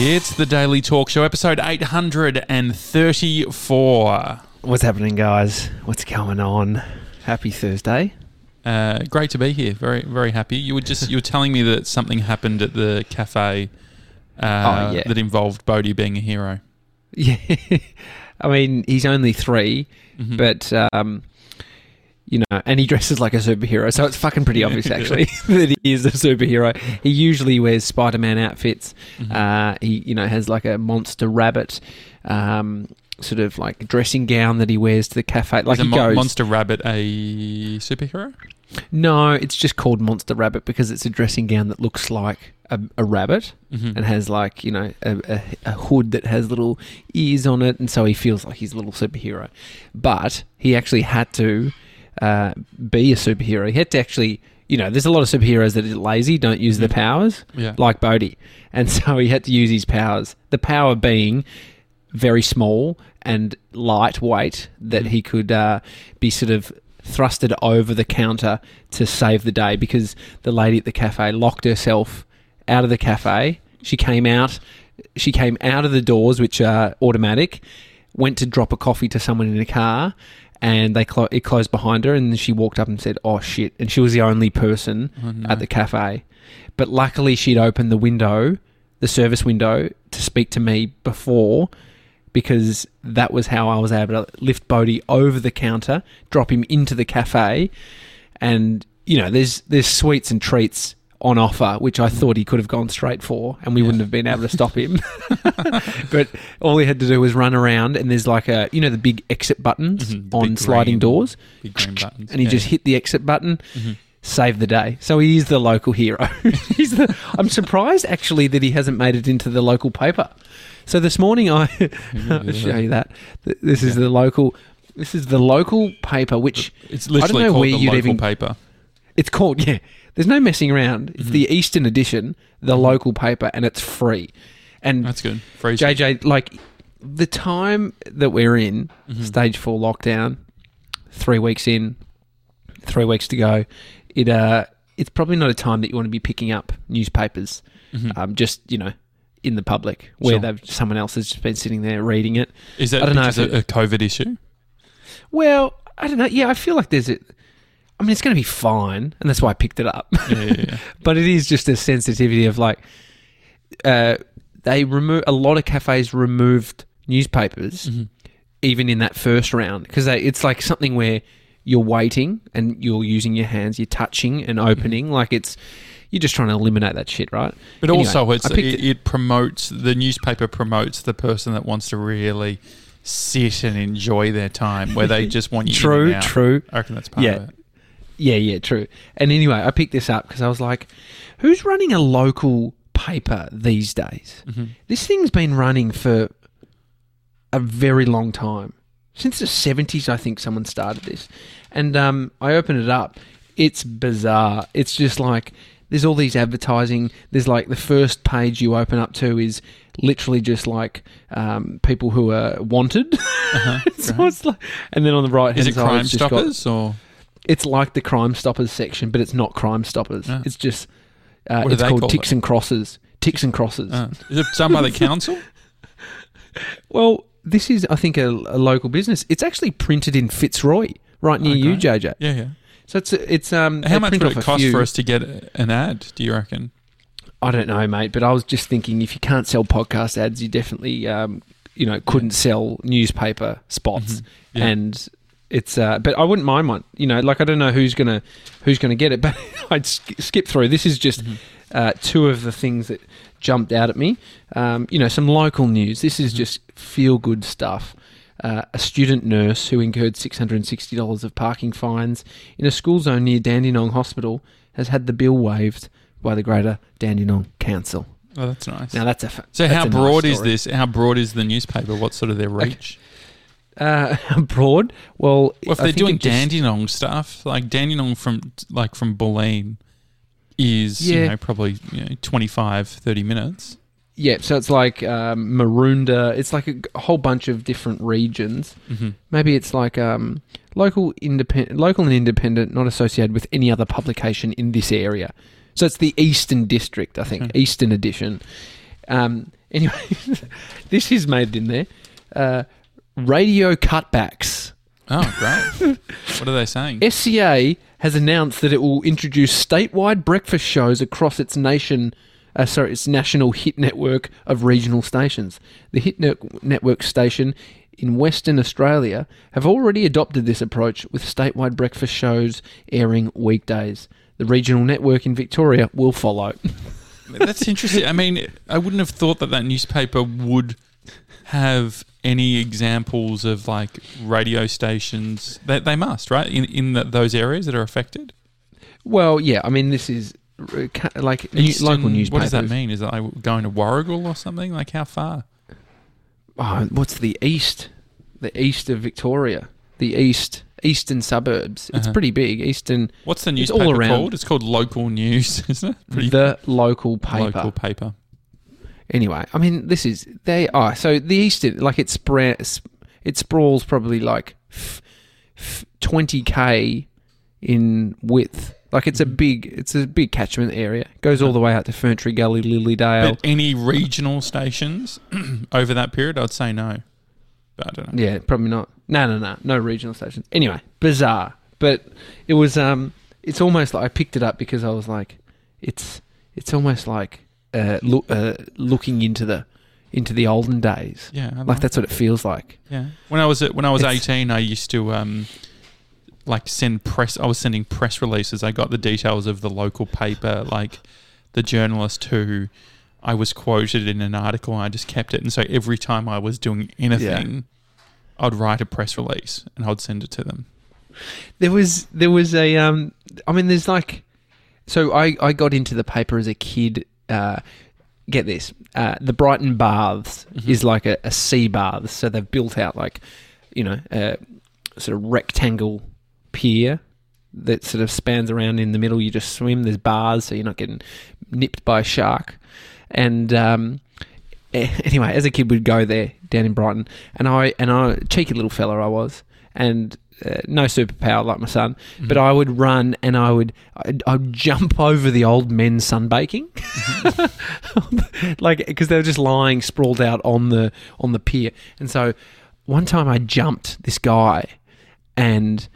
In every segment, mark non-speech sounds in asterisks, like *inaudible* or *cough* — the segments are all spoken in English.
It's the Daily Talk Show, episode 834. What's happening, guys? What's going on? Happy Thursday. Uh, great to be here. Very, very happy. You were just you were telling me that something happened at the cafe uh, Oh, yeah. that involved Bodhi being a hero. *laughs* Yeah. I mean, he's only 3 Mm-hmm. but, um, you know, and he dresses like a superhero, so it's fucking pretty obvious, *laughs* actually, *laughs* that he is a superhero. He usually wears Spider Man outfits. Mm-hmm. Uh, he, you know, has like a monster rabbit. Um, Sort of like dressing gown that he wears to the cafe. Like Is a he Mo- goes. Monster Rabbit a superhero? No, it's just called Monster Rabbit because it's a dressing gown that looks like a, a rabbit Mhm. and has like you know a, a, a hood that has little ears on it, and so he feels like he's a little superhero. But he actually had to uh, be a superhero. He had to actually, you know, there's a lot of superheroes that are lazy, don't use their powers, Yeah. like Bodhi, and *laughs* so he had to use his powers. The power being very small and lightweight that he could uh, be sort of thrusted over the counter to save the day because the lady at the cafe locked herself out of the cafe. She came out. She came out of the doors, which are automatic. Went to drop a coffee to someone in a car, and they clo- it closed behind her. And she walked up and said, "Oh shit!" And she was the only person Oh, no. at the cafe. But luckily, she'd opened the window, the service window, to speak to me before, because that was how I was able to lift Bodhi over the counter, drop him into the cafe, and you know, there's there's sweets and treats on offer, which I thought he could have gone straight for, and we wouldn't have been able to stop him. *laughs* *laughs* but all he had to do was run around, and there's like a you know the big exit buttons Mhm, on sliding green- doors, Big green buttons. and he Yeah. just hit the exit button. Mhm. Save the day. So he is the local hero. *laughs* He's the. I'm surprised actually that he hasn't made it into the local paper. So this morning I I'll show you that. This is the local. This is the local paper, which It's literally I don't know where the you'd local even- paper. it's called. Yeah, there's no messing around. It's Mm-hmm. the Eastern edition, the local paper, and it's free. And That's good. Free JJ, like the time that we're in, Mm-hmm. stage four lockdown, three weeks in, three weeks to go. It uh, it's probably not a time that you want to be picking up newspapers, um, just you know, in the public where Mm-hmm. Sure. they've someone else has just been sitting there reading it. Is that I don't know if of a COVID issue? Well, I don't know. Yeah, I feel like there's a. I mean, it's going to be fine, and that's why I picked it up. Yeah, yeah, yeah. *laughs* but it is just a sensitivity of like, uh, they remove a lot of cafes removed newspapers, Mm-hmm. even in that first round, because it's like something where you're waiting and you're using your hands, you're touching and opening, like it's you're just trying to eliminate that shit, right? But Anyway, also, it's, it, it promotes the newspaper promotes the person that wants to really sit and enjoy their time, where they *laughs* just want you. True, true. I reckon that's part Yeah. of it. Yeah, yeah, true. And anyway, I picked this up because I was like, who's running a local paper these days? Mm-hmm. This thing's been running for a very long time. Since the 70s, I think someone started this. And um, I opened it up. It's bizarre. It's just like there's all these advertising. There's like the first page you open up to is literally just like um, people who are wanted. *laughs* so it's like, and then on the right Uh-huh. Is hand it side, Crime just got- Stoppers or it's like the Crime Stoppers section, but it's not Crime Stoppers. Ah. It's just uh, it's called call Ticks it? and Crosses. Ticks and Crosses. uh, is it done by the council? Well, this is, I think, a, a local business. It's actually printed in Fitzroy, right near you, JJ. Yeah, yeah. So it's it's um. How much would it cost for us to get an ad? Do you reckon? I don't know, mate, but I was just thinking if you can't sell podcast ads, you definitely um, you know, couldn't sell newspaper spots, Mm-hmm. Yeah. and it's uh, but I wouldn't mind one. You know, like I don't know who's gonna who's gonna get it, *laughs* but I'd sk- skip through. This is just Mm-hmm. uh, two of the things that jumped out at me. Um, you know, some local news. This Mm-hmm. is just feel good stuff. Uh, a student nurse who incurred $660 of parking fines in a school zone near Dandenong Hospital has had the bill waived by the Greater Dandenong Council. Oh, that's nice. Now that's a fa- so, how a nice broad is this? How broad is the newspaper? What sort of their reach? Uh, *laughs* broad. Well, Well, if I they're doing it just- Dandenong stuff, like Dandenong from like from Bulleen is you know probably you know 25, 30 minutes. yeah, so it's like um. It's like a whole bunch of different regions. Mm-hmm. Maybe it's like um, local independent, local and independent, not associated with any other publication in this area. So it's the Eastern District, I think, Okay. Eastern Edition. Um, *laughs* Anyway, this is made in there. Uh, radio cutbacks. Oh, great. *laughs* what are they saying? SCA has announced that it will introduce statewide breakfast shows across its nation. Uh, sorry, its national hit network of regional stations. The hit net- network station in Western Australia have already adopted this approach with statewide breakfast shows airing weekdays. The regional network in Victoria will follow. That's interesting. I mean, I wouldn't have thought that that newspaper would have any examples of like radio stations. They, they must, right? In in the, those areas that are affected. well, yeah, I mean, this is uh, like Eastern- local newspapers. What does that mean? Is that like going to Warragul or something? Like how far? oh, what's the east? The east of Victoria, the east eastern suburbs. It's Uh-huh. pretty big. Eastern, What's the It's all newspaper around. called? It's called Local News, *laughs* isn't it? Pretty the local paper. local paper. Anyway, I mean, this is they are so the eastern like it spreads. It sprawls probably like twenty k in width. Like it's a Mm-hmm. big, it's a big catchment area. Goes all the way out to Ferntree Gully, Lilydale. But any regional stations *clears throat* over that period, I'd say no. But I don't know. Yeah, probably not. No, no, no, no regional stations. Anyway, bizarre, but it was. Um, it's almost like I picked it up because I was like, it's, it's almost like uh, look, uh, looking into the, into the olden days. Yeah, I Like that's what it feels like. Yeah. When I was when I was It's- eighteen, I used to um, like send press. I was sending press releases. I got the details of the local paper, like the journalist who I was quoted in an article. I just kept it, and so every time I was doing anything, I'd write a press release and I'd send it to them. There was there was a um I mean there's like so I I got into the paper as a kid uh get this uh the Brighton Baths is like a, a sea bath. So they've built out like you know a sort of rectangle pier that sort of spans around in the middle. You just swim. There's bars so you're not getting nipped by a shark. And um *laughs* anyway, as a kid, we'd go there down in Brighton, and I and I cheeky little fella I was, and uh, no superpower like my son, but I would run and I would I'd, I'd jump over the old men sunbaking, *laughs* like because they were just lying sprawled out on the on the pier, and so one time I jumped this guy, and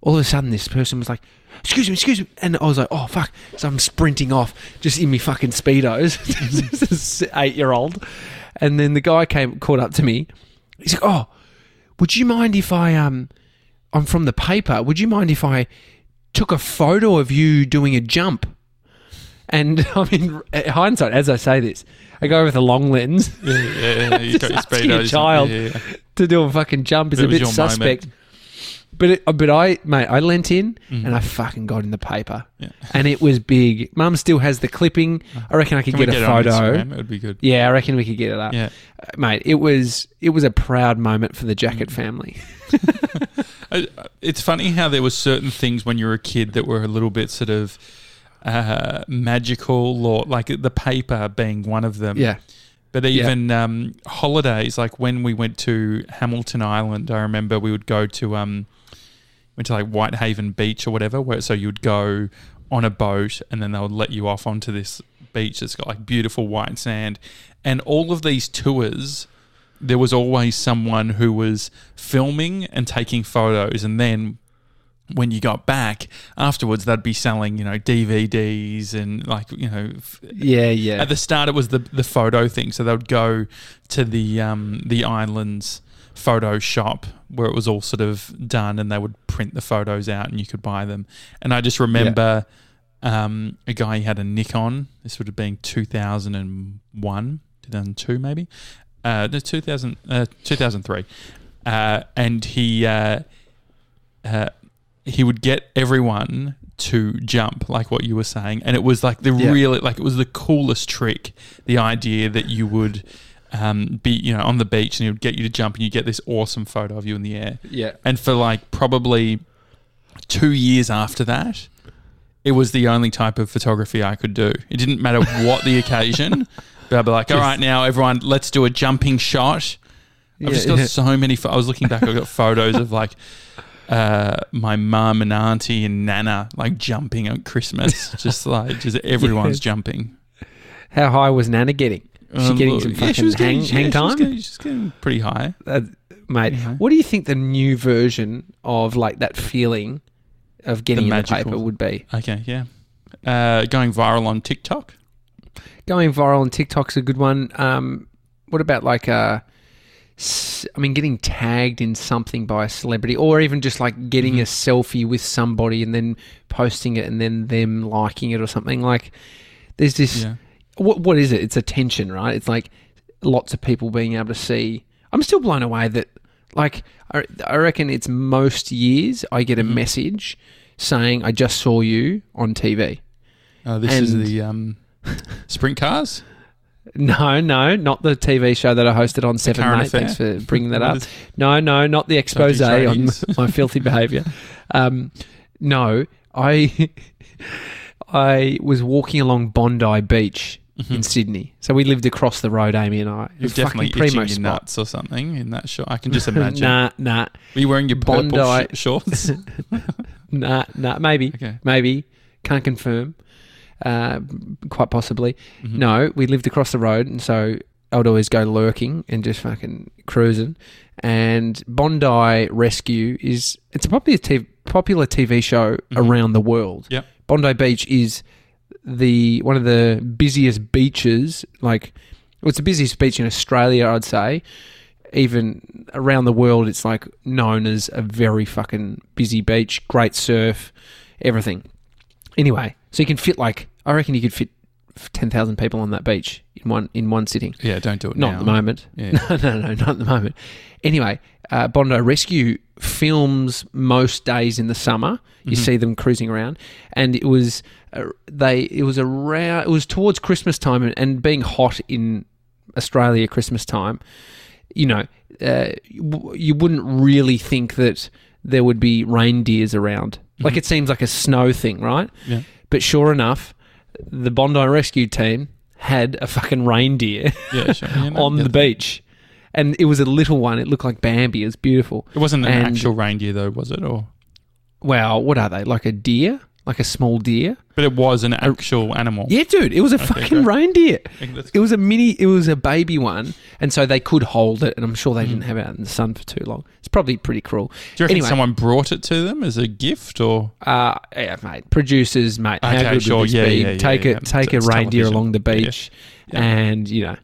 all of a sudden this person was like. Excuse me, excuse me, and I was like, "Oh fuck!" So I'm sprinting off, just in me fucking speedos, *laughs* eight year old, and then the guy came, caught up to me. He's like, "Oh, would you mind if I um, I'm from the paper. Would you mind if I took a photo of you doing a jump?" And *laughs* I mean, in hindsight, as I say this, I go with a long lens Yeah, yeah, yeah. You *laughs* got your Just asking a child. Yeah, yeah, to do a fucking jump is It a bit moment. suspect. But it, but I mate, I leant in and I fucking got in the paper, Yeah. and it was big. Mum still has the clipping. I reckon I could get, get a photo. It would be good. Yeah, I reckon we could get it up. Yeah. Uh, mate. It was it was a proud moment for the Jackett family. *laughs* It's funny how there were certain things when you were a kid that were a little bit sort of uh, magical, or like the paper being one of them. Yeah, But even um, holidays, like when we went to Hamilton Island, I remember we would go to um, went to like Whitehaven Beach or whatever. Where so you would go on a boat, and then they would let you off onto this beach that's got like beautiful white sand, and all of these tours. There was always someone who was filming and taking photos, and then when you got back afterwards, they'd be selling, you know, DVDs and like, you know, f- yeah, yeah. at the start, it was the the photo thing, so they would go to the um, the island's photo shop where it was all sort of done, and they would print the photos out, and you could buy them. And I just remember um, a guy he had a Nikon. This would have been two thousand and one, two thousand two, maybe. Uh, no, 2000, uh, 2003. Uh, and he uh, uh, he would get everyone to jump, like what you were saying, and it was like the Yeah. really like it was the coolest trick. The idea that you would um, be you know on the beach and he would get you to jump, and you get this awesome photo of you in the air. yeah. And for like probably two years after that, it was the only type of photography I could do. It didn't matter what the occasion. *laughs* I'd be like, all right, now everyone, let's do a jumping shot. I've Yeah, just got yeah. so many. Pho- I was looking back. I got photos of like uh, my mum and auntie and nana like jumping at Christmas. just like just everyone's jumping. How high was Nana getting? she getting Um, some yeah, fucking was hang, getting, hang yeah, She was, time? getting, she getting pretty high. Uh, mate, Yeah. what do you think the new version of like that feeling of getting The in the paper would be? Okay, yeah. Uh, going viral on TikTok. Going viral on TikTok's a good one. Um, what about like uh s- I mean, getting tagged in something by a celebrity, or even just like getting Mm-hmm. a selfie with somebody and then posting it and then them liking it or something. Like, there's this. Yeah. What what is it? It's attention, right? It's like lots of people being able to see. I'm still blown away that, like, I, I reckon it's most years I get a Mm-hmm. message saying I just saw you on TV. Uh, this is the um, *laughs* sprint cars. No, no, not the TV show that I hosted on Seven Mate. Affair? Thanks for bringing that *laughs* up. No, no, not the expose on *laughs* my filthy behaviour. Um, no, I I was walking along Bondi Beach in Sydney. So we lived across the road, Amy and I. You're definitely itching primo your spot. nuts or something in that shot. I can just imagine. nah, nah, Were you wearing your purple Bondi- sh- shorts? nah, nah. Maybe, Okay. maybe. Can't confirm. Uh, quite possibly. Mhm. No, we lived across the road, and so I would always go lurking and just fucking cruising. And Bondi Rescue is it's a popular TV, popular TV show Mhm. around the world. Yep. Bondi Beach is the one of the busiest beaches. Like, well, it's the busiest beach in Australia, I'd say. Even around the world, it's like known as a very fucking busy beach. Great surf, everything. Anyway, so you can fit like I reckon you could fit ten thousand people on that beach in one in one sitting. Yeah, don't do it Not now. at the moment. Yeah. *laughs* No, no, no, not at the moment. Anyway, uh, Bondi Rescue films most days in the summer. You Mhm. see them cruising around, and it was uh, they. It was around. It was towards Christmas time, and, and being hot in Australia, Christmas time. You know, uh, you you wouldn't really think that there would be reindeers around. Like Mhm. it seems like a snow thing, right? Yeah. But sure enough, the Bondi Rescue team had a fucking reindeer Yeah, sure. *laughs* Yeah, no, on the beach. And it was a little one. It looked like Bambi. It was beautiful. It wasn't an and- actual reindeer though, was it? Or Wow, what are they? Like a deer? Like a small deer? but it was an actual animal. Yeah, dude. It was a Okay, fucking great. reindeer. I think that's- It was a mini, it was a baby one. And so they could hold it. And I'm sure they Mm. didn't have it out in the sun for too long. It's probably pretty cruel. Do you reckon anyway. someone brought it to them as a gift or? Uh, yeah, mate. Producers, mate. how Okay, good sure. would this Yeah, be? yeah, yeah, take yeah. a take a reindeer television. along the beach, and you know,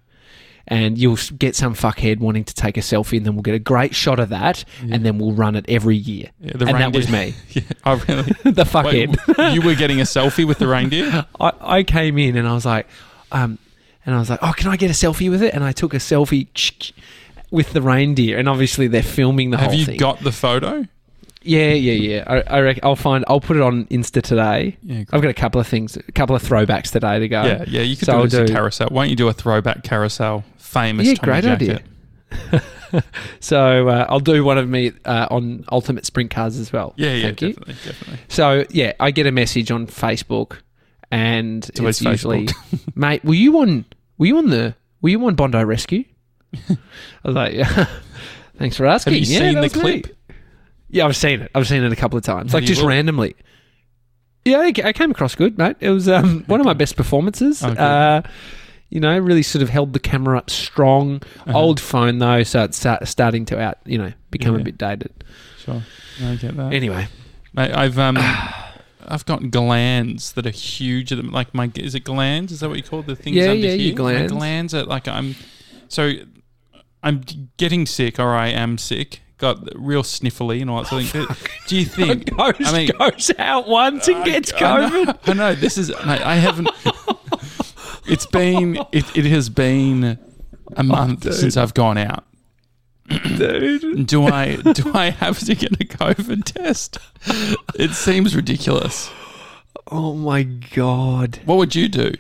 and you'll get some fuckhead wanting to take a selfie, and then we'll get a great shot of that, Yeah. and then we'll run it every year. Yeah, the and that was me, *laughs* Yeah. Oh, really? *laughs* the fuckhead. w- you were getting a selfie with the reindeer? *laughs* I, I came in and I was like, um, and I was like, oh, can I get a selfie with it? And I took a selfie with the reindeer, and obviously they're filming the Have whole thing. Have you got the photo? yeah, yeah, yeah. I, I reckon I'll find. I'll put it on Insta today. Yeah, I've got a couple of things, a couple of throwbacks today to go. yeah, yeah. You could so do I'll as a carousel. Why don't you do a throwback carousel? Famous Yeah, Tommy great Jackett. idea. *laughs* So uh, I'll do one of me uh, on Ultimate Sprint Cars as well. Yeah, yeah, Thank you. definitely, definitely. So yeah, I get a message on Facebook, and it's, always usually, *laughs* mate, were you on? Were you on the? Were you on Bondi Rescue? *laughs* I was like, yeah. Thanks for asking. Have you Yeah, seen the was me. clip? Yeah, I've seen it. I've seen it a couple of times, like just looked? randomly. Yeah, I I came across good, mate. It was um, one of my best performances. Oh, uh, you know, really sort of held the camera up strong. Uh-huh. Old phone though, so it's start, starting to out, you know, become a bit dated. Sure, I get that. Anyway, Mate, I've um, *sighs* I've got glands that are huge. Like my, is it glands? Is that what you call the things Yeah, under yeah, your here? glands. My glands are like I'm. So, I'm getting sick, or I am sick. Got real sniffly and all that sort of thing. *laughs* Do you think? *laughs* goes, I mean- goes out once and gets COVID. I know. I know this is. Mate, I haven't. *laughs* it's been. It, it has been a month dude. since I've gone out. Dude. Do I do I have to get a COVID test? It seems ridiculous. Oh my god. What would you do?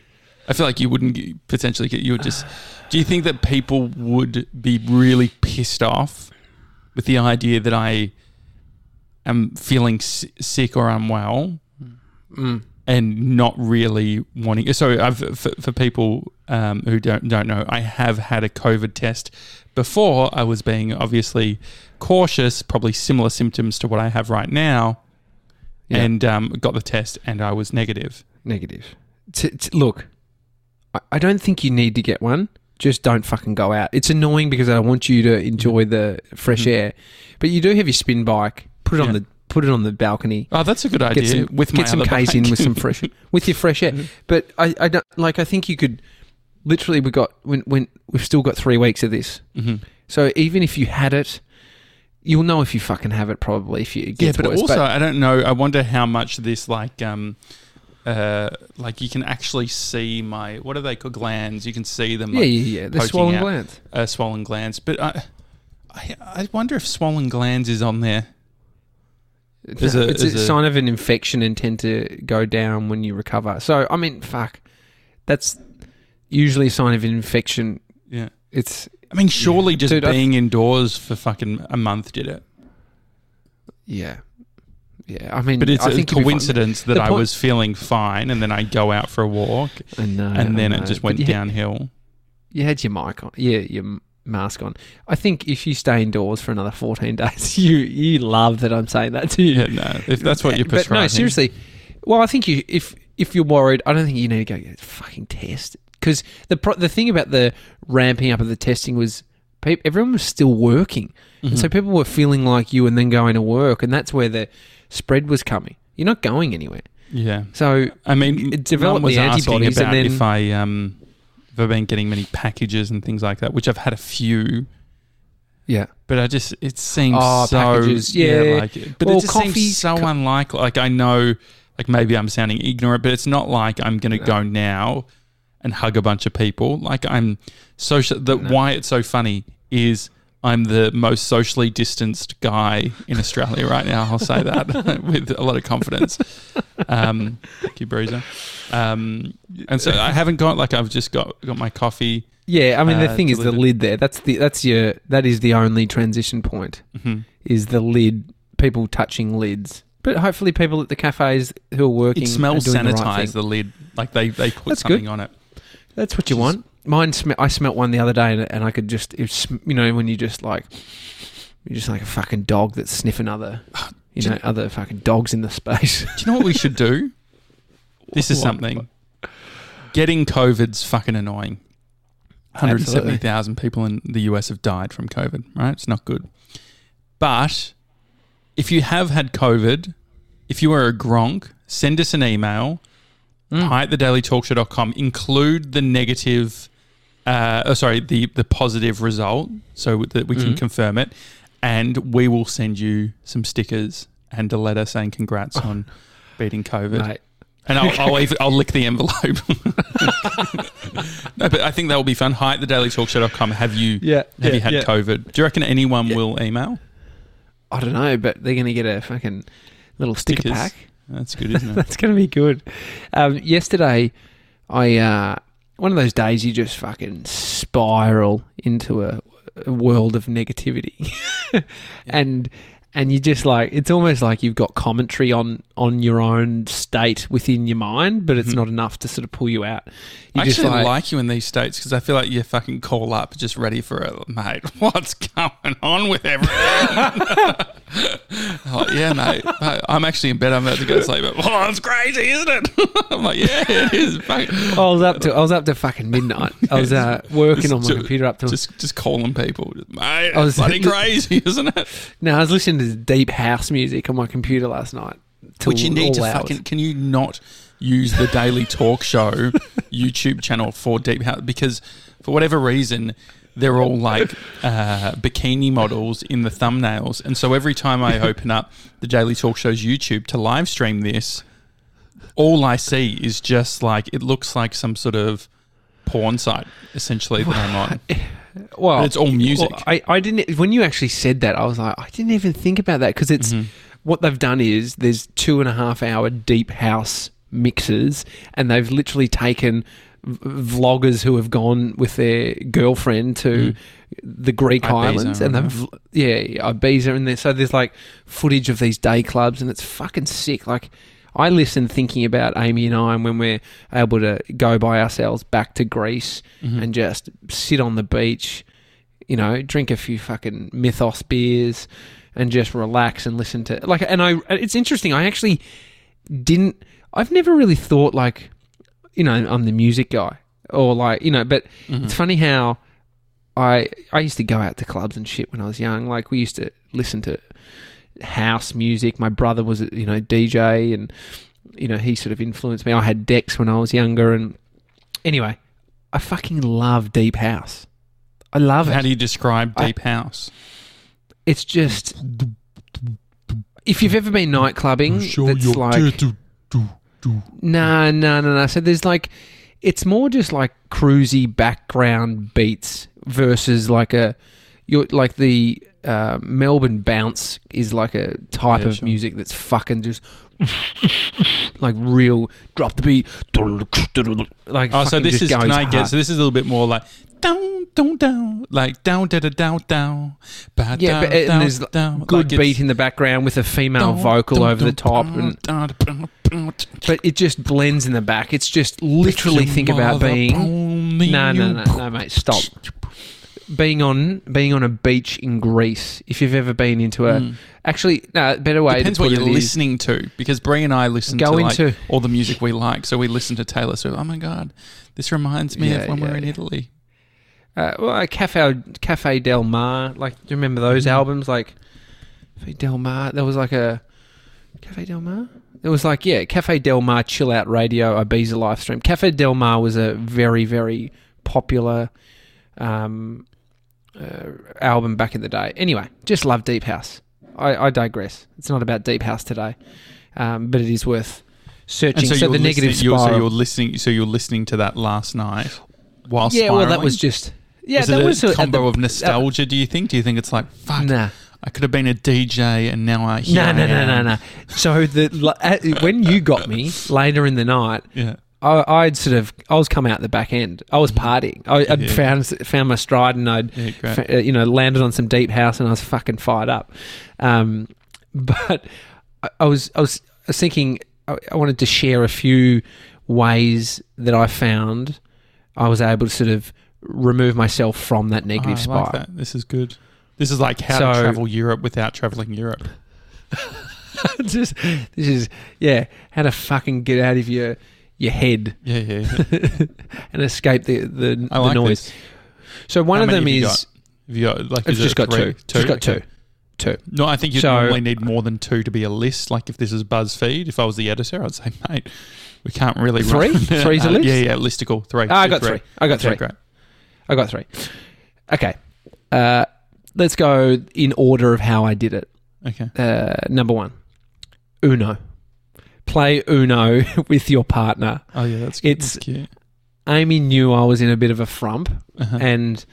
I feel like you wouldn't potentially get. You would just. Do you think that people would be really pissed off with the idea that I am feeling sick or unwell Mm. And not really wanting? So, I've for, for people um, who don't don't know, I have had a COVID test before. I was being obviously cautious, probably similar symptoms to what I have right now, Yeah. and um, got the test, and I was negative. Negative. T- t- look, I, I don't think you need to get one. just don't fucking go out. It's annoying because I want you to enjoy the fresh Mhm. air, but you do have your spin bike. Put it on the put it on the balcony. Oh, that's a good idea. Get some with my get some case in with some fresh *laughs* with your fresh air. But I, I don't like. I think you could. Literally, we got when when we've still got three weeks of this. Mhm. So even if you had it, you'll know if you fucking have it. Probably if you get it Yeah, but worse. also I don't know. I wonder how much this like um uh like you can actually see my what are they called glands? You can see them yeah, like yeah, yeah. The swollen out. glands. uh, swollen glands. But I, I I wonder if swollen glands is on there. No, a- it's a, a- sign of an infection and tend to go down when you recover. So I mean, fuck, that's usually a sign of an infection. Yeah. It's I mean, surely just Dude, I- being indoors for fucking a month did it. yeah, yeah. I mean, But it's I a think you'll be fine. coincidence that I was feeling fine, and then I go out for a walk, I know, and then I it just went you had- downhill. You had your mic on, yeah, your mask on. I think if you stay indoors for another fourteen *laughs* days, you you love that I'm saying that to you. Yeah, no. If that's what you're prescribing. But no, seriously. Well, I think you if if you're worried, I don't think you need to go get a fucking test because the pro- the thing about the ramping up of the testing was peop everyone was still working, Mm-hmm. so people were feeling like you and then going to work, and that's where the spread was coming. You're not going anywhere, Yeah. so I mean, It developed was the antibodies and then- if I um if I've been getting many packages and things like that, which I've had a few, yeah. but I just it seems Oh, so packages, yeah. like but Well, it just coffee's seems so co- unlikely. Like I know, like maybe I'm sounding ignorant, but it's not like I'm going to go now and hug a bunch of people. Like I'm social. The No. why it's so funny is. I'm the most socially distanced guy in Australia right now. I'll say that *laughs* with a lot of confidence. Um, thank you, Breezer. Um, and so I haven't got like I've just got got my coffee. Yeah, I mean the Uh, thing is the lid there. That's the that's your that is the only transition point. Mhm. is the lid, people touching lids. But hopefully, people at the cafes who are working It smells are doing the right the lid, like they they put That's something good. on it. That's what you Just- want. Mine, sm- I smelt one the other day, and, and I could just, sm- you know, when you just like, you're just like a fucking dog that's sniffing other, you Do know, you- other fucking dogs in the *laughs* space. Do you know what we should do? *laughs* This is something. Getting COVID's fucking annoying. 170,000 people in the US have died from COVID, right? It's not good. But if you have had COVID, if you are a gronk, send us an email, Mm. hi at thedailytalkshow.com, include the negative, uh, oh, sorry, the, the positive result so that we can Mhm. confirm it. And we will send you some stickers and a letter saying congrats *sighs* on beating COVID. Mate, And I'll, *laughs* I'll, even, I'll lick the envelope. *laughs* no, but I think that will be fun. Hi at thedailytalkshow.com. Have you yeah, have you had COVID? Do you reckon anyone will email? I don't know, but they're going to get a fucking little sticker Stickers. pack. That's good, isn't it? *laughs* That's going to be good. Um, yesterday, I uh, one of those days you just fucking spiral into a, a world of negativity, and and you just like it's almost like you've got commentary on on your own state within your mind, but it's Mhm. not enough to sort of pull you out. You I just actually like, you in these states because I feel like you're fucking call up just ready for it, mate. *laughs* What's going on with everything? *laughs* *laughs* Like, yeah, mate. I'm actually in bed. I'm about to go to sleep. But, *laughs* oh, it's crazy, isn't it? *laughs* I'm like, yeah, it is. I was up to I was up to fucking midnight. I was uh, working on my Just- computer up to just just calling people, mate. I was- bloody crazy, isn't it? no. I was listening to deep house music on my computer last night. Which you need to hours. fucking. Can you not use the Daily Talk Show YouTube channel for Deep House? Because for whatever reason, they're all like uh, bikini models in the thumbnails, and so every time I *laughs* open up the Daily Talk Show's YouTube to live stream this, all I see is just like it looks like some sort of porn site essentially that I'm on. *laughs* Well, But it's all music. well, I, I didn't. When you actually said that, I was like, I didn't even think about that because it's Mhm. what they've done is there's two and a half hour deep house mixes, and they've literally taken v- vloggers who have gone with their girlfriend to Mm. the Greek Ibiza, islands, and they've yeah Ibiza, and there, so there's like footage of these day clubs, and it's fucking sick. Like. I listen thinking about Amy and I and when we're able to go by ourselves back to Greece Mhm. and just sit on the beach, you know, drink a few fucking Mythos beers and just relax and listen to like and I it's interesting I actually didn't I've never really thought like you know I'm the music guy or like you know. But Mhm. it's funny how I I used to go out to clubs and shit when I was young. Like we used to listen to house music. My brother was a, you know DJ, and you know he sort of influenced me. I had decks when I was younger, and anyway, I fucking love deep house. I love How it. How do you describe I- deep house? It's just if you've ever been night clubbing, sure that's like No, no, no, no. So there's like, it's more just like cruisy background beats versus like a, you're like the uh, Melbourne bounce is like a type Yeah, of sure. music that's fucking just *laughs* like real drop the beat, like Oh, so this is can I get? So this is a little bit more like down, down, down, like down, da, da, down, down, ba, Yeah, but- down, and down, there's down, good like beat in the background with a female down, vocal down, over the top, and but it just blends in the back. It's just literally think about being No, no, no, no, mate, stop. Being on being on a beach in Greece. If you've ever been into a, Mm. actually, no, better way. Depends what you're listening to, because Brie and I listen Go to like into- all the music we like. So we listen to Taylor Swift. Oh my god, this reminds me Yeah, of when yeah, we're in yeah. Italy. Uh, well, Cafe Cafe Del Mar. Like, do you remember those Mhm. albums? Like Cafe Del Mar. There was like a Cafe Del Mar. It was like yeah, Cafe Del Mar chill out radio Ibiza live stream. Cafe Del Mar was a very very popular um, uh, album back in the day. Anyway, just love deep house. I, I digress. It's not about deep house today, um, but it is worth searching. And so, so the negative listening, you're, so you're listening. So you're listening to that last night while yeah, well, that was just yeah, was a was a, combo the- of nostalgia. do you think? Do you think it's like fuck? Nah. I could have been a DJ and now I No, no, no, no, no. So the when you got me later in the night, Yeah, I, I'd sort of I was coming out the back end. I was partying. I, I'd Yeah. found found my stride, and I'd yeah, uh, you know landed on some deep house, and I was fucking fired up. Um, *laughs* but I, I was I was I was thinking I, I wanted to share a few ways that I found I was able to sort of remove myself from that Oh, negative I spiral. like that. This is good. This is like how So- to travel Europe without traveling Europe. *laughs* Just this is yeah, how to fucking get out of your your head Yeah, yeah. yeah. *laughs* and escape the the, I the like noise. this. So one How of many them have you is Have you got like? I've is it just got three? two. Just got Okay. two. Two. No, I think you So- normally need more than two to be a list. Like if this is BuzzFeed, if I was the editor, I'd say, mate, we can't really Three? run- *laughs* Three's a Uh, list? Yeah, yeah, listicle three. Ah, I got three. I got Okay, three. Great. I got three. Okay. Uh, let's go in order of how I did it. Okay. Uh, number one, Uno. Play Uno *laughs* with your partner. Oh yeah, that's good. It's- that's cute. Amy knew I was in a bit of a frump, Uh-huh. and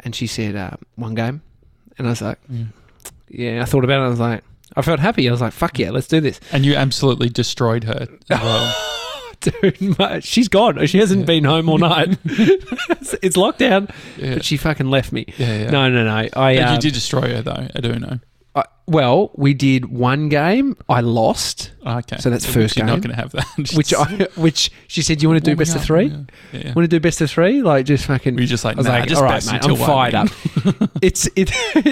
and she said uh, one game, and I was like, Yeah. yeah. I thought about it. I was like, I felt happy. I was like, fuck yeah, let's do this. And you absolutely destroyed her well. *laughs* *laughs* Dude, mate, she's gone. She hasn't Yeah. been home all night. *laughs* it's, lockdown, Yeah, but she fucking left me. yeah, yeah. No, no, no. I, But uh, you did destroy her though. I do know. I well, we did one game. I lost, Okay. So that's first You're not going to have that. *laughs* which I which she said, "You want to do best of three? Yeah. yeah. Want to do best of three? Like just fucking." You just like, I was nah, like, "All right, mate, I'm fired up." it's it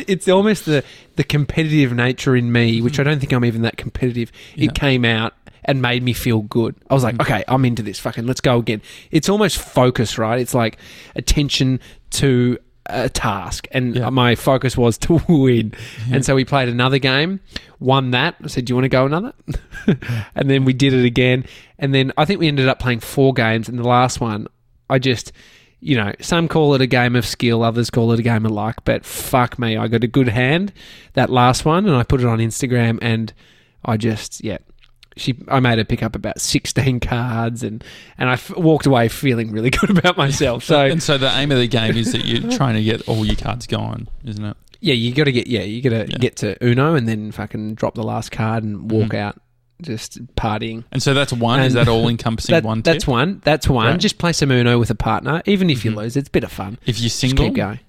it's almost the the competitive nature in me, which I don't think I'm even that competitive. It came out and made me feel good. I was like, Mm. okay, I'm into this. Fucking, let's go again. It's almost focus, right? It's like attention to a task, and Yeah. my focus was *laughs* to win. Yeah. And so we played another game, won that. I said, "Do you want to go another?" *laughs* and then we did it again, and then I think we ended up playing four games. And the last one, I just, you know, some call it a game of skill, others call it a game of luck. But fuck me, I got a good hand that last one, and I put it on Instagram, and I just, yeah. She, I made her pick up about sixteen cards, and and I f- walked away feeling really *laughs* good about myself. So and so the aim of the game is that you're trying to get all your cards gone, isn't it? Yeah, you got to get yeah, you got to Yeah. get to Uno and then fucking drop the last card and walk Mhm. out, just partying. And so that's one. is that all encompassing That- one? that's one. That's one. Right. Just play some Uno with a partner, even if you Mhm. lose. It's a bit of fun. If you're Just single, keep going.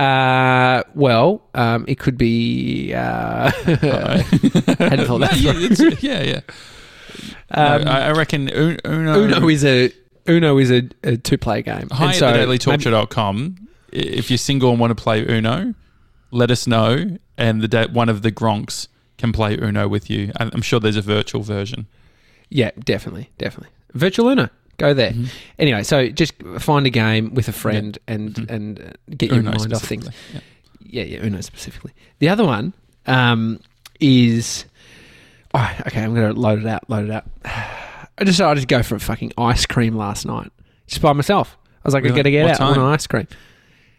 Uh, well, um, it could be. Uh, hadn't thought that yeah, yeah, yeah. um, no, I, reckon Uno. Uno is a Uno is a, a two player game. Hi And at so maybe- thedailytalkshow.com. If you're single and want to play Uno, let us know, and the da- one of the Gronks can play Uno with you. I'm sure there's a virtual version. Yeah, definitely, definitely. Virtual Uno. Go there. Mhm. Anyway, so just find a game with a friend and Mhm. and uh, get your Uno mind off things. Yeah. Yeah, yeah, Uno specifically. The other one um, is. Oh, okay, I'm going to load it out. Load it out. *sighs* I decided to go for a fucking ice cream last night, just by myself. I was like, Really? I got to get What out. Time? an ice cream.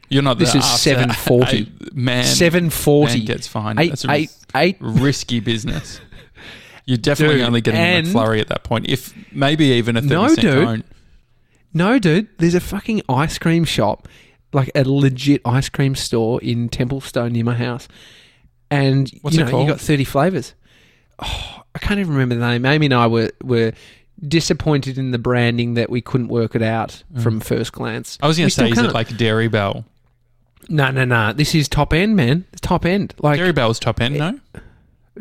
You're not. This is 7:40. Man, Seven forty. man gets fined. Eight, That's a eight, eight. risky business. *laughs* You're definitely Dude, only getting a McFlurry at that point. If maybe even a 30 No, dude. cone. No, dude. There's a fucking ice cream shop, like a legit ice cream store in Templestowe near my house, and What's you it know called? you got thirty flavors. Oh, I can't even remember the name. Amy and I were were disappointed in the branding that we couldn't work it out mm. from first glance. I was going to say, is it can't. like Dairy Bell? No, no, no. This is top end, man. Top end. Like Dairy Bell's top end, no? Eh,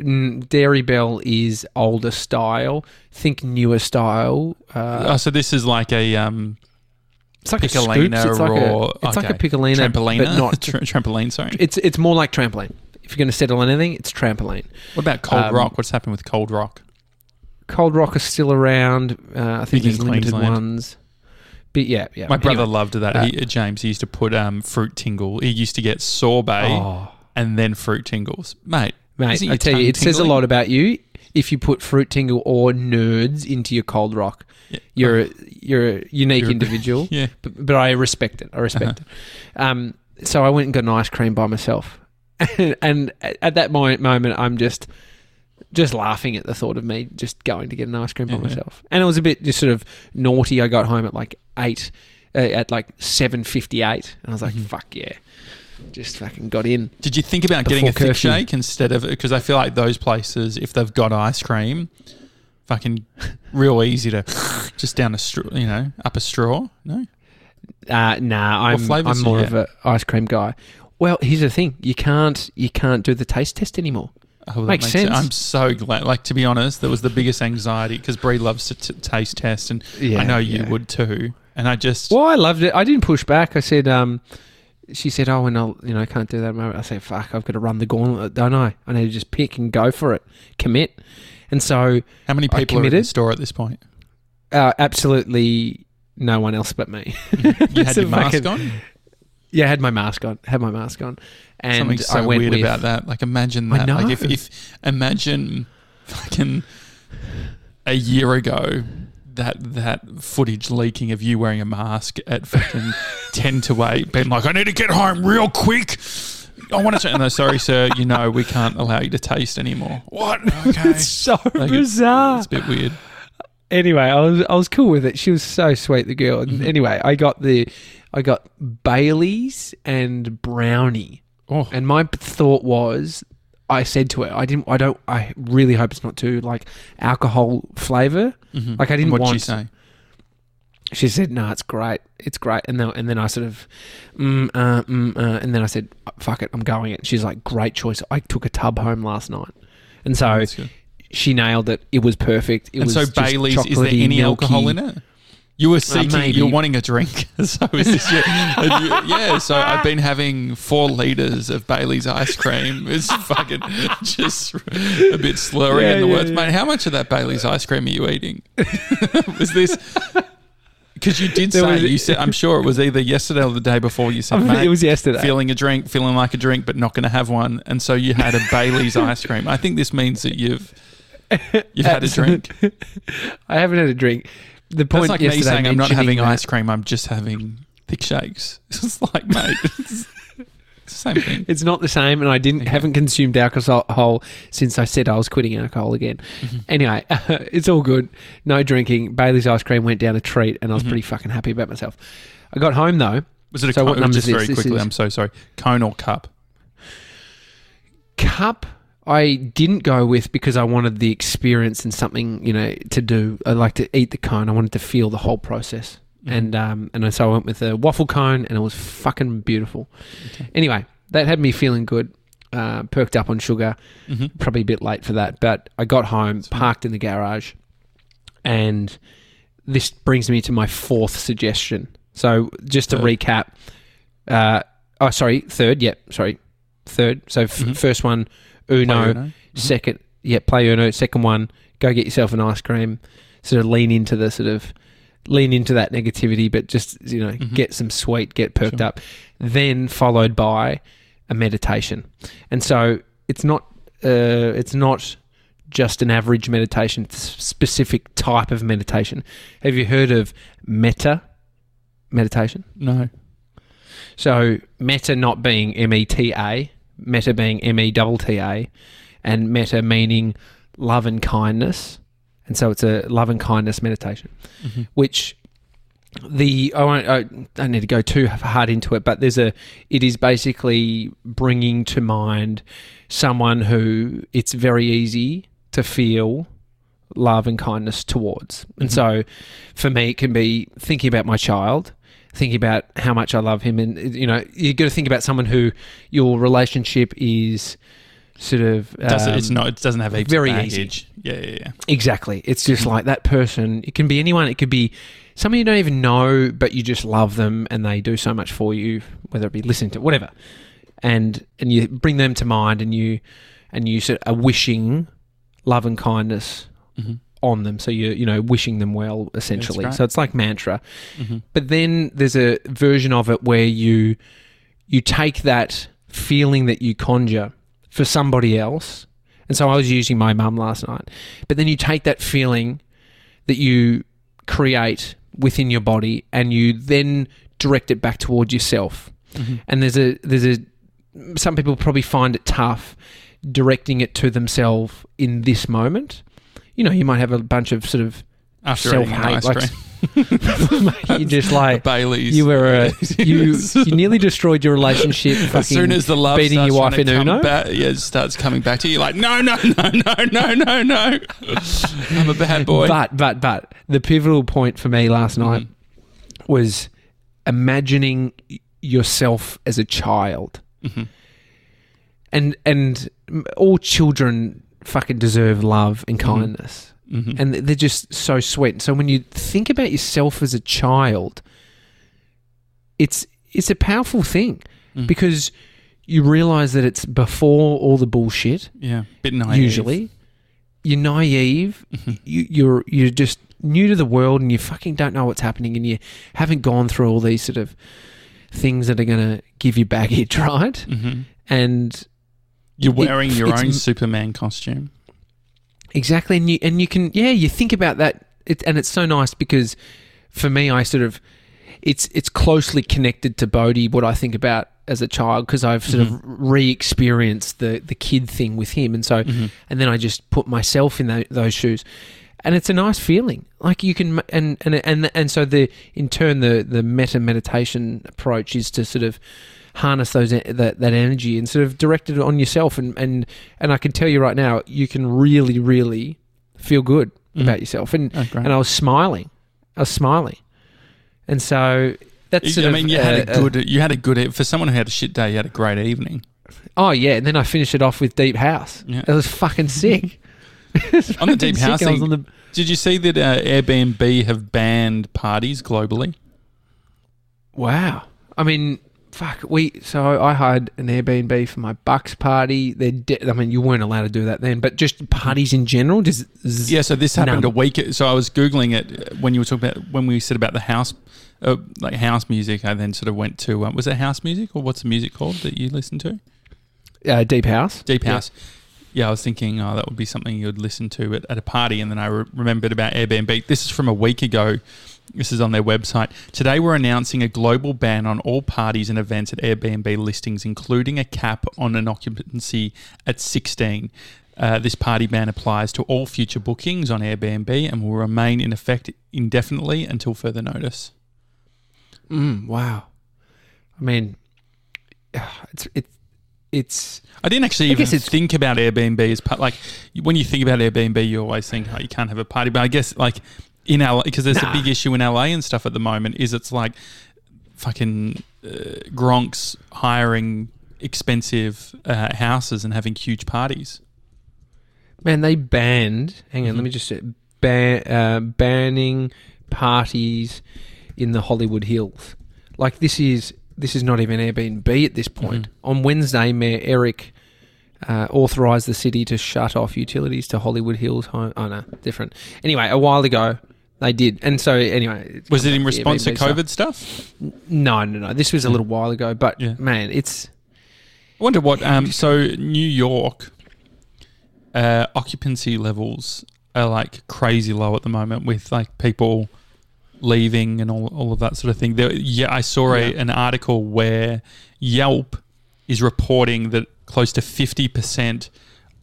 Dairy Bell is older style. Think newer style. Uh, oh, so this is like a um, it's like a scoops. It's like or a, it's like a okay. piccolina, trampolina, but not. *laughs* Tra- trampoline. Sorry. It's it's more like trampoline. If you're going to settle on anything, it's trampoline. What about Cold um, Rock? What's happened with Cold Rock? Cold Rock is still around. Uh, I think Big there's limited ones. But yeah, yeah. My brother Anyway. loved that. uh, he, James, he used to put um, fruit tingle. He used to get sorbet Oh, and then fruit tingles, mate. Mate, I tell you, it says a lot about you if you put fruit tingle or nerds into your cold rock. Yeah. You're a, you're a unique You're- individual. *laughs* Yeah. but, but I respect it. I respect it. Um, so I went and got an ice cream by myself, *laughs* and at that mo- moment, I'm just just laughing at the thought of me just going to get an ice cream by Yeah. myself. And it was a bit just sort of naughty. I got home at like eight, uh, at like seven fifty eight, and I was like, Mhm. "Fuck yeah!" Just fucking got in. Did you think about getting a thick curfew. shake instead of because I feel like those places, if they've got ice cream, fucking real easy to *laughs* just down a straw, you know, up a straw. No, Uh, nah, I'm I'm more of an ice cream guy. Well, here's the thing: you can't you can't do the taste test anymore. oh, that Makes sense. I'm so glad. Like to be honest, that was the biggest anxiety because Brie loves to t- taste test, and yeah, I know you would too. And I just Well, I loved it. I didn't push back. I said, um, she said, "Oh, and I'll, you know, I can't do that." moment." I said, "Fuck, I've got to run the gauntlet, don't I? I need to just pick and go for it, commit." And so, how many people are in the store at this point? uh, absolutely no one else but me. *laughs* You had So your mask fucking- on. Yeah, I had my mask on. Had my mask on, and Something so I went weird with, about that. Like imagine I that. Like if, if imagine fucking a year ago that that footage leaking of you wearing a mask at fucking *laughs* ten to eight, being like, I need to get home real quick. I want to say, no, sorry, sir. You know we can't allow you to taste anymore. What? *laughs* Okay, It's so Like, bizarre. it's a bit weird. anyway, I was I was cool with it. She was so sweet, the girl. And Mhm. anyway, I got the I got Bailey's and brownie. Oh, And my thought was, I said to her, I didn't, I don't, I really hope it's not too like alcohol flavor. mhm. Like I didn't What'd want. she say? She said, "No, it's great, it's great." And then, and then I sort of, mm, uh, mm, uh, and then I said, "Fuck it, I'm going it." She's like, "Great choice." I took a tub home last night, and so she nailed it. It was perfect. It and was so Bailey's, is there any milky. alcohol in it? You were uh, seeking, maybe. you're wanting a drink. *laughs* so is this your, you- yeah, so I've been having four litres of Bailey's ice cream. It's fucking just a bit slurry Yeah, in the yeah, words. yeah. Mate, how much of that Bailey's ice cream are you eating? *laughs* was this... Because you did There say, was- you said, I'm sure it was either yesterday or the day before you said, mate, it was yesterday. feeling a drink, feeling like a drink, but not going to have one. And so you had a Bailey's ice cream. I think this means that you've you've had a drink. *laughs* I haven't had a drink. The That's point like me saying I'm not having that- ice cream. I'm just having thick shakes. *laughs* It's like, mate, it's the same thing. It's not the same, and I didn't Okay. haven't consumed alcohol since I said I was quitting alcohol again. Mhm. Anyway, *laughs* it's all good. No drinking. Bailey's ice cream went down a treat, and I was Mhm. pretty fucking happy about myself. I got home though. Was it a So what cone? number Just is very this? This quickly, is- I'm so sorry. Cone or cup? Cup. I didn't go with because I wanted the experience and something you know to do. I like to eat the cone. I wanted to feel the whole process, Mhm. and um, and so I went with a waffle cone, and it was fucking beautiful. Okay. Anyway, that had me feeling good. Uh, perked up on sugar. Mhm. probably a bit late for that, but I got home, parked in the garage, and this brings me to my fourth suggestion. So just to Third. recap, uh, oh sorry, third, yep, sorry, third. So f- Mhm. first one, Uno. Uno? Mhm. Second, yeah, play Uno. Second one, go get yourself an ice cream. Sort of lean into the sort of lean into that negativity, but just you know get some sweet, get perked Sure. up. Then followed by a meditation, and so it's not uh, it's not just an average meditation. It's a specific type of meditation. Have you heard of metta meditation? No. So metta not being M E T A, metta being M E T T A, and metta meaning love and kindness. And so it's a love and kindness meditation, Mhm. which the I won't I don't need to go too hard into it, but there's a it is basically bringing to mind someone who it's very easy to feel love and kindness towards. And Mhm. so for me it can be thinking about my child, thinking about how much I love him and you know, you've got to think about someone who your relationship is sort of Does it, it's um, not. It doesn't have a very baggage. Yeah, yeah, yeah. Exactly. It's just like that person. It can be anyone. It could be someone you don't even know, but you just love them and they do so much for you, whether it be listening to whatever. And and you bring them to mind and you and you sort of are wishing love and kindness Mhm. On them. So you're, you know wishing them well essentially. right. So it's like mantra. Mhm. But then there's a version of it where you you take that feeling that you conjure for somebody else. And so I was using my mum last night. But then you take that feeling that you create within your body and you then direct it back towards yourself. Mhm. And there's a there's a some people probably find it tough directing it to themselves in this moment. You know, you might have a bunch of sort of After Self-hate, eating like- *laughs* you just *laughs* like Baileys. you were uh, *laughs* you you nearly destroyed your relationship. as soon as the love beating your wife in Uno? back, yeah, starts coming back to you. You're like, no, no, no, no, no, no, no. I'm a bad boy. But but but the pivotal point for me last night Mhm. was imagining yourself as a child, Mhm. and and all children fucking deserve love and Mm-hmm. kindness, Mhm. and they're just so sweet. So when you think about yourself as a child, it's it's a powerful thing Mm. because you realize that it's before all the bullshit. yeah, bit naive. Usually, you're naive. Mhm. You, you're you're just new to the world, and you fucking don't know what's happening, and you haven't gone through all these sort of things that are going to give you baggage, *laughs* right? Mhm. And You're It- wearing your own Superman costume. exactly, and you and you can yeah, you think about that, it, and it's so nice because for me, I sort of it's it's closely connected to Bodhi what I think about as a child because I've sort of re-experienced the the kid thing with him, and so Mhm. and then I just put myself in tho- those shoes, and it's a nice feeling. Like you can, and and and and so the in turn the the metta meditation approach is to sort of harness those that that energy and sort of direct it on yourself, and and and I can tell you right now, you can really really feel good Mhm. about yourself, and Oh, and I was smiling, I was smiling, and so. That's sort I mean, you had uh, a uh, good. You had a good. For someone who had a shit day, you had a great evening. oh yeah, and then I finished it off with Deep House. Yeah. It was fucking sick. *laughs* Was On the Deep sick. House thing- the- Did you see that uh, Airbnb have banned parties globally? Wow. I mean, fuck. We so I hired an Airbnb for my Bucks party. They de- I mean, you weren't allowed to do that then, but just parties in general. Just z- Yeah, so this happened a week. So I was googling it when you were talking about when we said about the house, uh, like house music. I then sort of went to um, was it house music or what's the music called that you listen to? uh, Deep House. Deep Yeah. House. Yeah, I was thinking, oh, that would be something you'd listen to at, at a party, and then I re- remembered about Airbnb. This is from a week ago. This is on their website. Today, we're announcing a global ban on all parties and events at Airbnb listings, including a cap on an occupancy at 16. Uh, this party ban applies to all future bookings on Airbnb and will remain in effect indefinitely until further notice. Mm, wow. I mean, *sighs* it's it, it's I didn't actually even it's- think about Airbnb as part. Like when you think about Airbnb, you always think, "Oh, you can't have a party." But I guess like in LA, because there's Nah. a big issue in LA and stuff at the moment, is it's like fucking uh, Gronks hiring expensive uh, houses and having huge parties. man. They banned. Hang on, Mhm. let me just say, ban, uh, banning parties in the Hollywood Hills. Like this is this is not even Airbnb at this point. Mhm. On Wednesday, Mayor Eric uh, authorised the city to shut off utilities to Hollywood Hills home. Oh no, different. Anyway, a while ago, They did, and so anyway, Was it in response to stuff. COVID stuff? No, no, no. This was a little while ago, but Yeah. man, it's I wonder what. Um, so New York uh, occupancy levels are like crazy low at the moment, with like people leaving and all, all of that sort of thing. There, yeah, I saw a, Yeah. an article where Yelp is reporting that close to fifty percent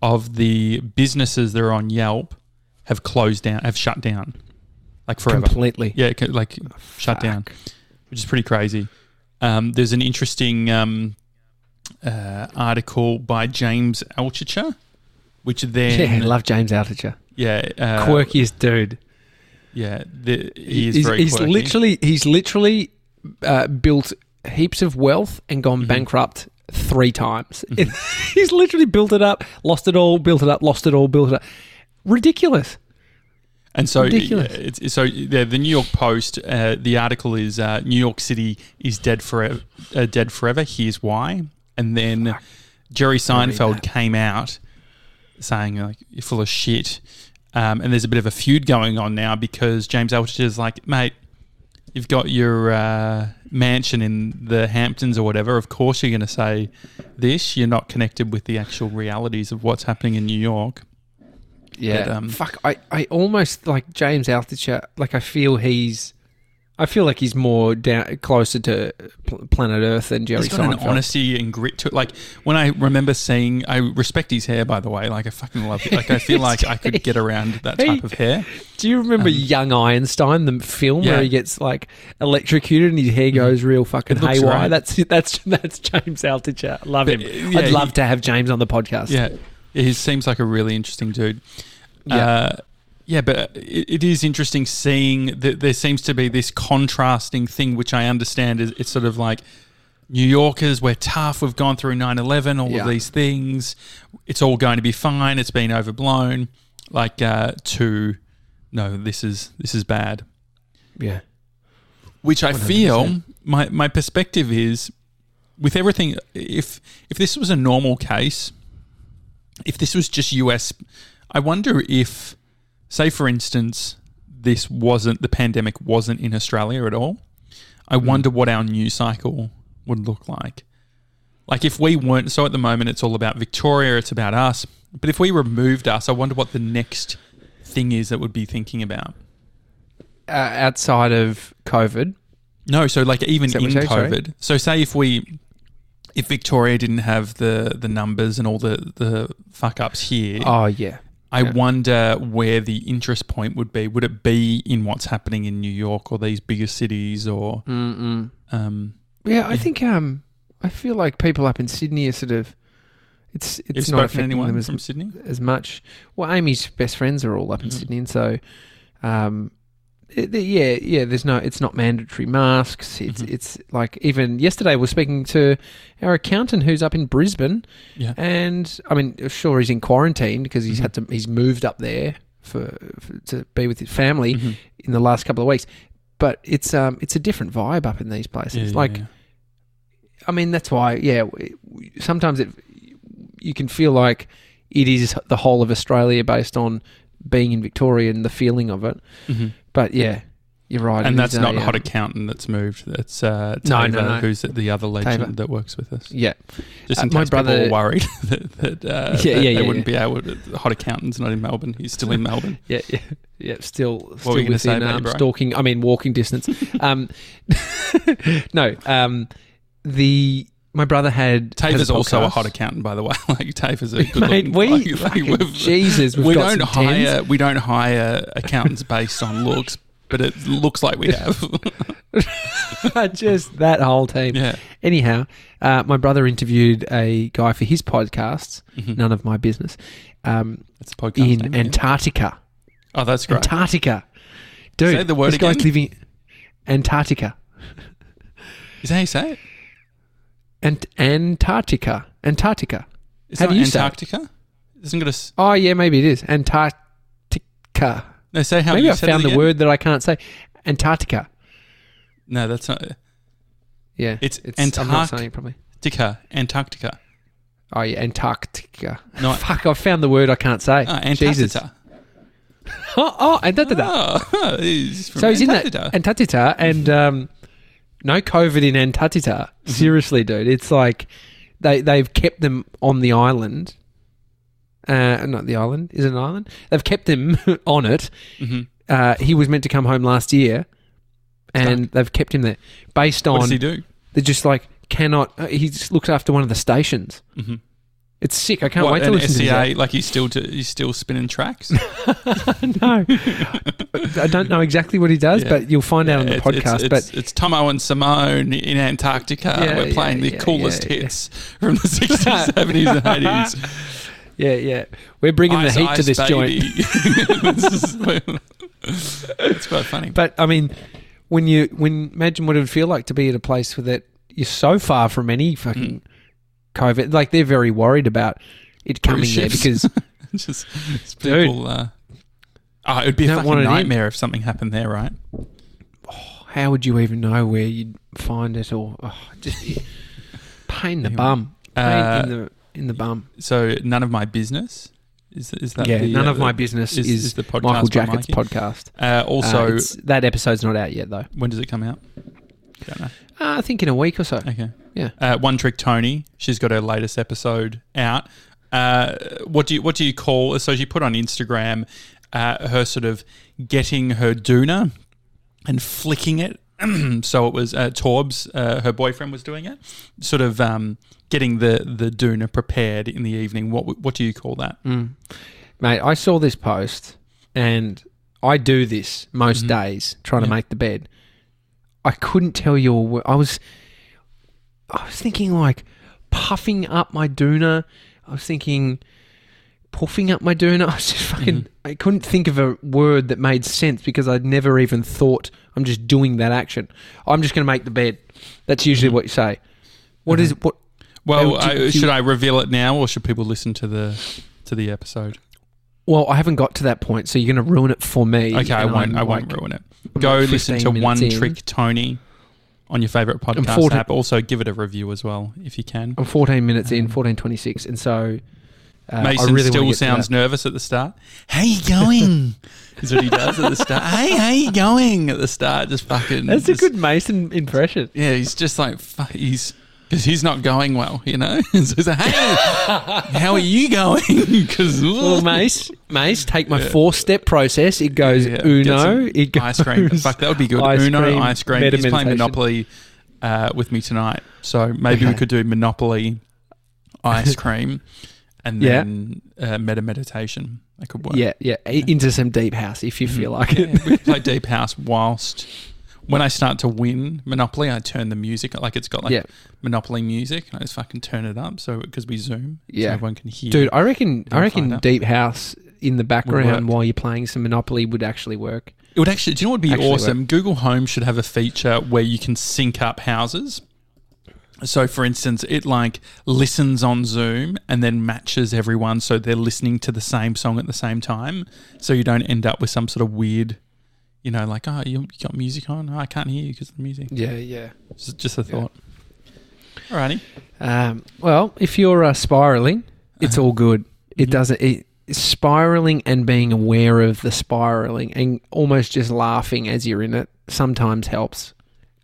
of the businesses that are on Yelp have closed down, have shut down, like forever. completely Yeah, like shut down which is pretty crazy. Um, there's an interesting um, uh, article by James Altucher, which then Yeah, love James Altucher, yeah uh, quirkiest dude. yeah the, he is he's very he's quirky. literally he's literally uh, built heaps of wealth and gone Mm-hmm. bankrupt three times. *laughs* he's literally built it up, lost it all, built it up, lost it all, built it up. Ridiculous. And so ridiculous. it's, so yeah, the New York Post uh, the article is uh, New York City is dead forever uh, dead forever here's why and then Jerry Seinfeld came out saying like you're full of shit um, and there's a bit of a feud going on now because James Altucher is like mate you've got your uh, mansion in the Hamptons or whatever, of course you're going to say this. You're not connected with the actual realities of what's happening in New York. Yeah. But, um, Fuck. I, I almost like James Altucher. Like I feel he's. I feel like he's more down closer to pl- planet Earth than Jerry He's got an honesty and grit to it. Like when I remember seeing, I respect his hair, by the way. Like I fucking love it. Like I feel like I could *laughs* get around that type of hair. Do you remember Um, Young Einstein, the film Yeah. where he gets like electrocuted and his hair goes real fucking haywire? great. That's that's *laughs* that's James Altucher. Love But, him. yeah, I'd love he- to have James on the podcast. Yeah, he seems like a really interesting dude. Yeah. Uh, yeah, but it, it is interesting seeing that there seems to be this contrasting thing, which I understand is it's sort of like New Yorkers, we're tough, we've gone through 9 11, all Yeah. of these things, it's all going to be fine, it's been overblown. Like, uh, to no, this is this is bad. yeah. Which I feel 100%. my my perspective is with everything. If if this was a normal case, if this was just US, I wonder if, say for instance, this wasn't the pandemic wasn't in Australia at all. I wonder what our news cycle would look like. Like if we weren't so at the moment it's all about Victoria, it's about us. But if we removed us, I wonder what the next thing is that would be thinking about. Uh, outside of COVID, No, so like even in? COVID. So say if we if Victoria didn't have the the numbers and all the the fuck ups here, oh yeah, I yeah. wonder where the interest point would be. Would it be in what's happening in New York or these bigger cities or Mm-mm. um yeah. I think um, I feel like people up in Sydney are sort of. It's have you it's not spoken to affecting anyone them as, from Sydney? as much. Well, Amy's best friends are all up in Mhm. Sydney, and so, um, it- yeah, yeah. There's no, it's not mandatory masks. It's Mhm. it's like even yesterday we're speaking to our accountant who's up in Brisbane, Yeah. and I mean, sure he's in quarantine because he's Mhm. had to, he's moved up there for, for to be with his family Mhm. in the last couple of weeks. But it's um it's a different vibe up in these places. Yeah, like yeah. I mean, that's why, yeah. Sometimes it, you can feel like it is the whole of Australia based on being in Victoria and the feeling of it. But yeah, you're right. and that's not a, a hot accountant that's moved. That's uh, No, Tava, no, no. who's the other legend Tava. that works with us. Yeah, Just Uh, in my case brother- people worried *laughs* that, that, uh, *laughs* Yeah, that yeah, they yeah, wouldn't yeah. be able to. Hot accountant's not in Melbourne. He's still in Melbourne. *laughs* yeah, yeah, yeah. Still, were still say within about um, stalking. I mean, walking distance. um, no, um, the my brother had has Taver's also a podcast. hot accountant, by the way. *laughs* like Taver's a *laughs* good Mate, looking we bloke. *laughs* Like, fucking- we've- Jesus, we've we got don't some tens. hire we don't hire accountants based on looks, but it looks like we have. just that whole team. yeah. Anyhow, uh, my brother interviewed a guy for his podcasts, Mhm. none of my business, um, It's a podcast. in isn't it? Antarctica. oh, that's great. Antarctica. Dude, Say the word this guy's again. living Antarctica. Is that how you say it? Ant- Antarctica. Antarctica. It's How not do you say it? Antarctica. It Isn't gonna s- Oh, yeah, maybe it is. Antarctica. no say how maybe you I said it found the again. word that I can't say. Antarctica. No, that's not Yeah. It's I'm not Antarc- saying it properly. Antarctica. Antarctica. Oh, yeah, Antarctica. No. Fuck, I found the word I can't say. Ah, Jesus. Antarctica. *laughs* Oh, oh Antarctica. Oh, *laughs* he's from So he's Antarctica. in the Antarctica, and um, no COVID in Antarctica. Mm-hmm. Seriously, dude, it's like they they've kept them on the island. Uh, not the island. Is it an island? They've kept them *laughs* on it. Mhm. Uh, he was meant to come home last year, and they've kept him there based on What does he do? they're just like cannot. Uh, he just looks after one of the stations. Mhm. It's sick. I can't What, wait to listen to SCA, this. like he's still to, he's still spinning tracks. *laughs* no, I don't know exactly what he does, Yeah. but you'll find out on the It's- podcast. It's, but it's, Tomo and Simone in Antarctica. Yeah, We're playing yeah, the yeah, coolest yeah, yeah. hits from the 60s, 70s, *laughs* and 80s. yeah, yeah, we're bringing Ice, the heat to this joint. baby. Is- *laughs* it's quite funny. But I mean, when you when imagine what it would feel like to be at a place where that you're so far from any fucking mm. COVID. Like they're very worried about it coming Cruise there ships. because *laughs* just, Dude. people. Uh, oh, it would be a fucking want it in. nightmare if something happened there, right? how would you even know where you'd find it or oh, just pain in the bum, pain Uh, in the in the bum. So none of my business. Is, is that Yeah, the, none uh, of my business is, is, the podcast Michael Jackett's podcast. Uh, Uh, also, it's- that episode's not out yet though. when does it come out? Don't know. Uh, I think in a week or so. Okay. Yeah. Uh, One Trick Tony. She's got her latest episode out. Uh, what do you what do you call? So she put on Instagram uh, her sort of getting her doona and flicking it. *clears throat* so it was uh, Torbs, uh, her boyfriend, was doing it. Sort of um, getting the the doona prepared in the evening. What what do you call that? Mm. Mate, I saw this post and I do this most Mhm. days trying to Yeah. make the bed. I couldn't tell you a wo- I was I was thinking like puffing up my doona. I was thinking puffing up my doona. *laughs* I was just fucking Mm-hmm. I couldn't think of a word that made sense because I'd never even thought I'm just doing that action. I'm just going to make the bed. That's usually what you say. What is what Well, do- I, do you- should I reveal it now, or should people listen to the to the episode? Well, I haven't got to that point, so you're going to ruin it for me. Okay, I won't. I'm I won't like- ruin it. Go like listen to One in. Trick Tony on your favorite podcast 14 app. Also, give it a review as well if you can. I'm 14 minutes in, Um, 14:26, and so uh, Mason really still wanna get to sounds nervous at the start. How you going? *laughs* is what he does at the start. Hey, how you going at the start? Just fucking. That's a good Mason impression. Yeah, he's just like he's because he's not going well, you know. *laughs* so he's like, hey, how are you going? *laughs* Because Well, Mace, Mace, take my Yeah. four-step process. It goes Yeah, Uno. It goes ice cream. Fuck, that would be good. ice Uno cream, ice cream. He's playing. Monopoly uh, with me tonight, so maybe we could do Monopoly ice *laughs* cream and Yeah. then uh, metta meditation. That could work. Yeah, yeah, into some deep house if you feel like it. We could play Deep House whilst when I start to win Monopoly, I turn the music like it's got like Yeah. Monopoly music. And I just fucking turn it up so because we zoom, so Yeah. everyone can hear. Dude, I reckon, I reckon deep house in the background while you're playing some Monopoly would actually work. It would actually. Do you know what would be Actually awesome? Google Home should have a feature where you can sync up houses. So, for instance, it like listens on Zoom and then matches everyone so they're listening to the same song at the same time. So you don't end up with some sort of weird, you know, like oh you got music on, oh, I can't hear you because of the music. Yeah, yeah. Just, just a thought. Alrighty. Um, well, if you're uh, spiraling, it's Uh-huh. all good. It doesn't. It, spiraling and being aware of the spiraling and almost just laughing as you're in it sometimes helps,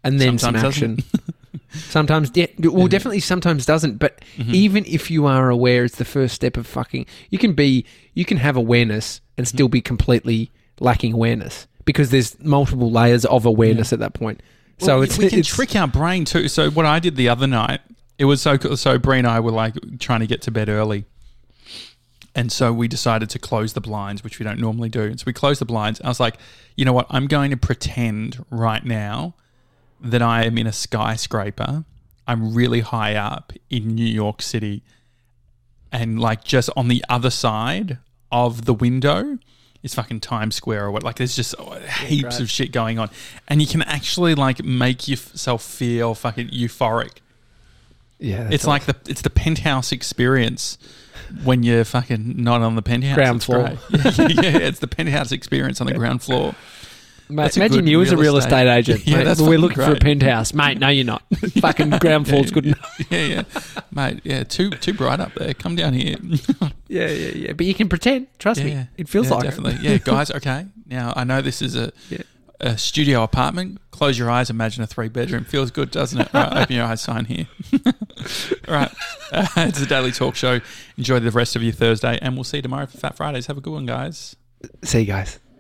and then Sometimes some action. *laughs* sometimes, yeah, well, Yeah. definitely sometimes doesn't. But Mhm. even if you are aware, it's the first step of fucking. You can be, you can have awareness and still be completely lacking awareness because there's multiple layers of awareness at that point. so Well, it's we can it's, trick our brain too. So what I did the other night, it was so cool. So Bree and I were like trying to get to bed early, and so we decided to close the blinds, which we don't normally do. So we closed the blinds. I was like, you know what? I'm going to pretend right now that I am in a skyscraper. I'm really high up in New York City, and like just on the other side of the window is fucking Times Square or what. Like there's just uh, heaps great. of shit going on, and you can actually like make yourself feel fucking euphoric. yeah, it's like the it's the penthouse experience when you're fucking not on the penthouse. Ground It's floor. *laughs* yeah, it's the penthouse experience on the ground floor. Mate, imagine you as a real estate- estate agent. Yeah, mate. that's we're looking for a penthouse, mate. No, you're not. *laughs* Fucking ground floor's good enough. *laughs* Yeah, yeah, mate. Yeah, too too bright up there. Come down here. *laughs* yeah, yeah, yeah. But you can pretend. Trust Yeah, me, it feels yeah, like definitely. it. yeah, guys. Okay, now I know this is a Yeah. a studio apartment. Close your eyes. Imagine a three bedroom. Feels good, doesn't it? Right, open your eyes. Sign here. All right, uh, it's a daily talk show. Enjoy the rest of your Thursday, and we'll see you tomorrow for Fat Fridays. Have a good one, guys. See you guys.